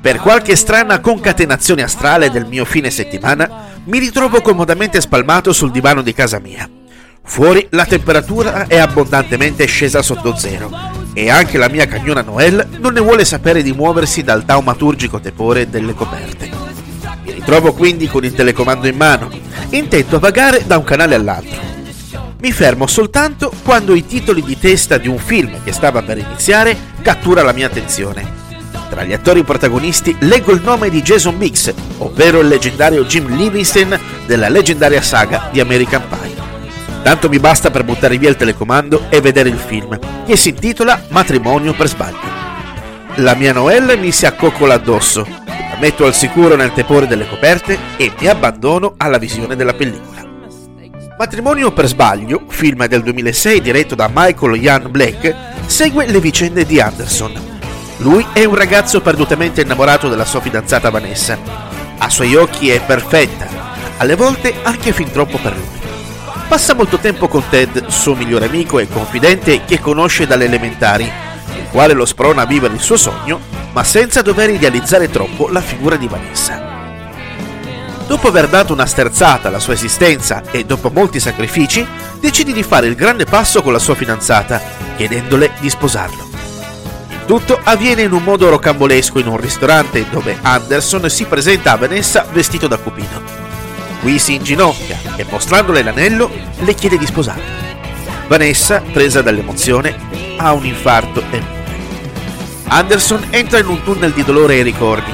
Per qualche strana concatenazione astrale del mio fine settimana, mi ritrovo comodamente spalmato sul divano di casa mia. Fuori la temperatura è abbondantemente scesa sotto zero e anche la mia cagnona Noel non ne vuole sapere di muoversi dal taumaturgico tepore delle coperte. Mi ritrovo quindi con il telecomando in mano, intento a vagare da un canale all'altro. Mi fermo soltanto quando i titoli di testa di un film che stava per iniziare cattura la mia attenzione. Tra gli attori protagonisti leggo il nome di Jason Biggs, ovvero il leggendario Jim Livingston della leggendaria saga di American Pie. Tanto mi basta per buttare via il telecomando e vedere il film, che si intitola Matrimonio per sbaglio. La mia Noelle mi si accoccola addosso, la metto al sicuro nel tepore delle coperte e mi abbandono alla visione della pellicola. Matrimonio per sbaglio, film del 2006 diretto da Michael Ian Blake, segue le vicende di Anderson, lui è un ragazzo perdutamente innamorato della sua fidanzata Vanessa. A suoi occhi è perfetta, alle volte anche fin troppo per lui. Passa molto tempo con Ted, suo migliore amico e confidente che conosce dalle elementari, il quale lo sprona a vivere il suo sogno, ma senza dover idealizzare troppo la figura di Vanessa. Dopo aver dato una sterzata alla sua esistenza e dopo molti sacrifici, decide di fare il grande passo con la sua fidanzata, chiedendole di sposarlo. Tutto avviene in un modo rocambolesco in un ristorante dove Anderson si presenta a Vanessa vestito da cupino. Qui si inginocchia e mostrandole l'anello le chiede di sposarlo. Vanessa, presa dall'emozione, ha un infarto e. Anderson entra in un tunnel di dolore e ricordi.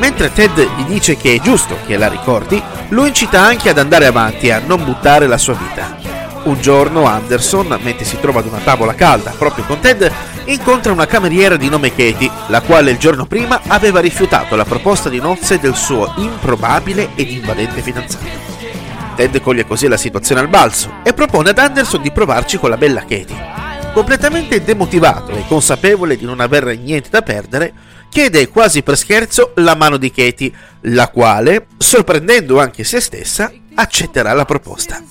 Mentre Ted gli dice che è giusto che la ricordi, lo incita anche ad andare avanti e a non buttare la sua vita. Un giorno Anderson, mentre si trova ad una tavola calda proprio con Ted, incontra una cameriera di nome Katie, la quale il giorno prima aveva rifiutato la proposta di nozze del suo improbabile ed invadente fidanzato. Ted coglie così la situazione al balzo e propone ad Anderson di provarci con la bella Katie. Completamente demotivato e consapevole di non aver niente da perdere, chiede quasi per scherzo la mano di Katie, la quale, sorprendendo anche se stessa, accetterà la proposta.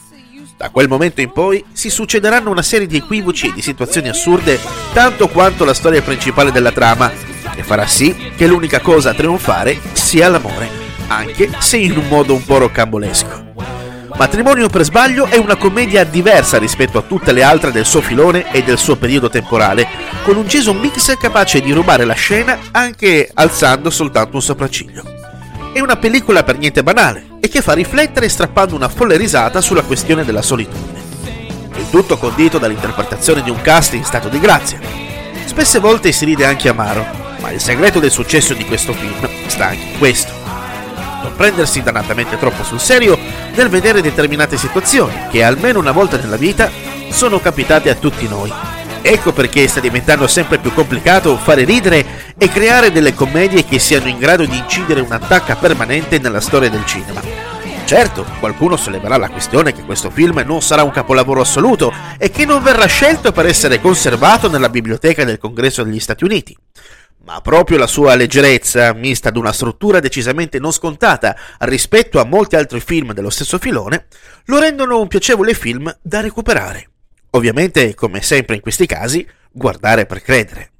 Da quel momento in poi si succederanno una serie di equivoci e di situazioni assurde, tanto quanto la storia principale della trama, che farà sì che l'unica cosa a trionfare sia l'amore, anche se in un modo un po' roccambolesco. Matrimonio per sbaglio è una commedia diversa rispetto a tutte le altre del suo filone e del suo periodo temporale, con un Jason Mix capace di rubare la scena anche alzando soltanto un sopracciglio. È una pellicola per niente banale, e che fa riflettere strappando una folle risata sulla questione della solitudine. Il tutto condito dall'interpretazione di un cast in stato di grazia. Spesse volte si ride anche amaro, ma il segreto del successo di questo film sta anche in questo. Non prendersi dannatamente troppo sul serio nel vedere determinate situazioni che almeno una volta nella vita sono capitate a tutti noi. Ecco perché sta diventando sempre più complicato fare ridere e creare delle commedie che siano in grado di incidere un'attacca permanente nella storia del cinema. Certo, qualcuno solleverà la questione che questo film non sarà un capolavoro assoluto e che non verrà scelto per essere conservato nella biblioteca del Congresso degli Stati Uniti. Ma proprio la sua leggerezza, mista ad una struttura decisamente non scontata rispetto a molti altri film dello stesso filone, lo rendono un piacevole film da recuperare. Ovviamente, come sempre in questi casi, guardare per credere.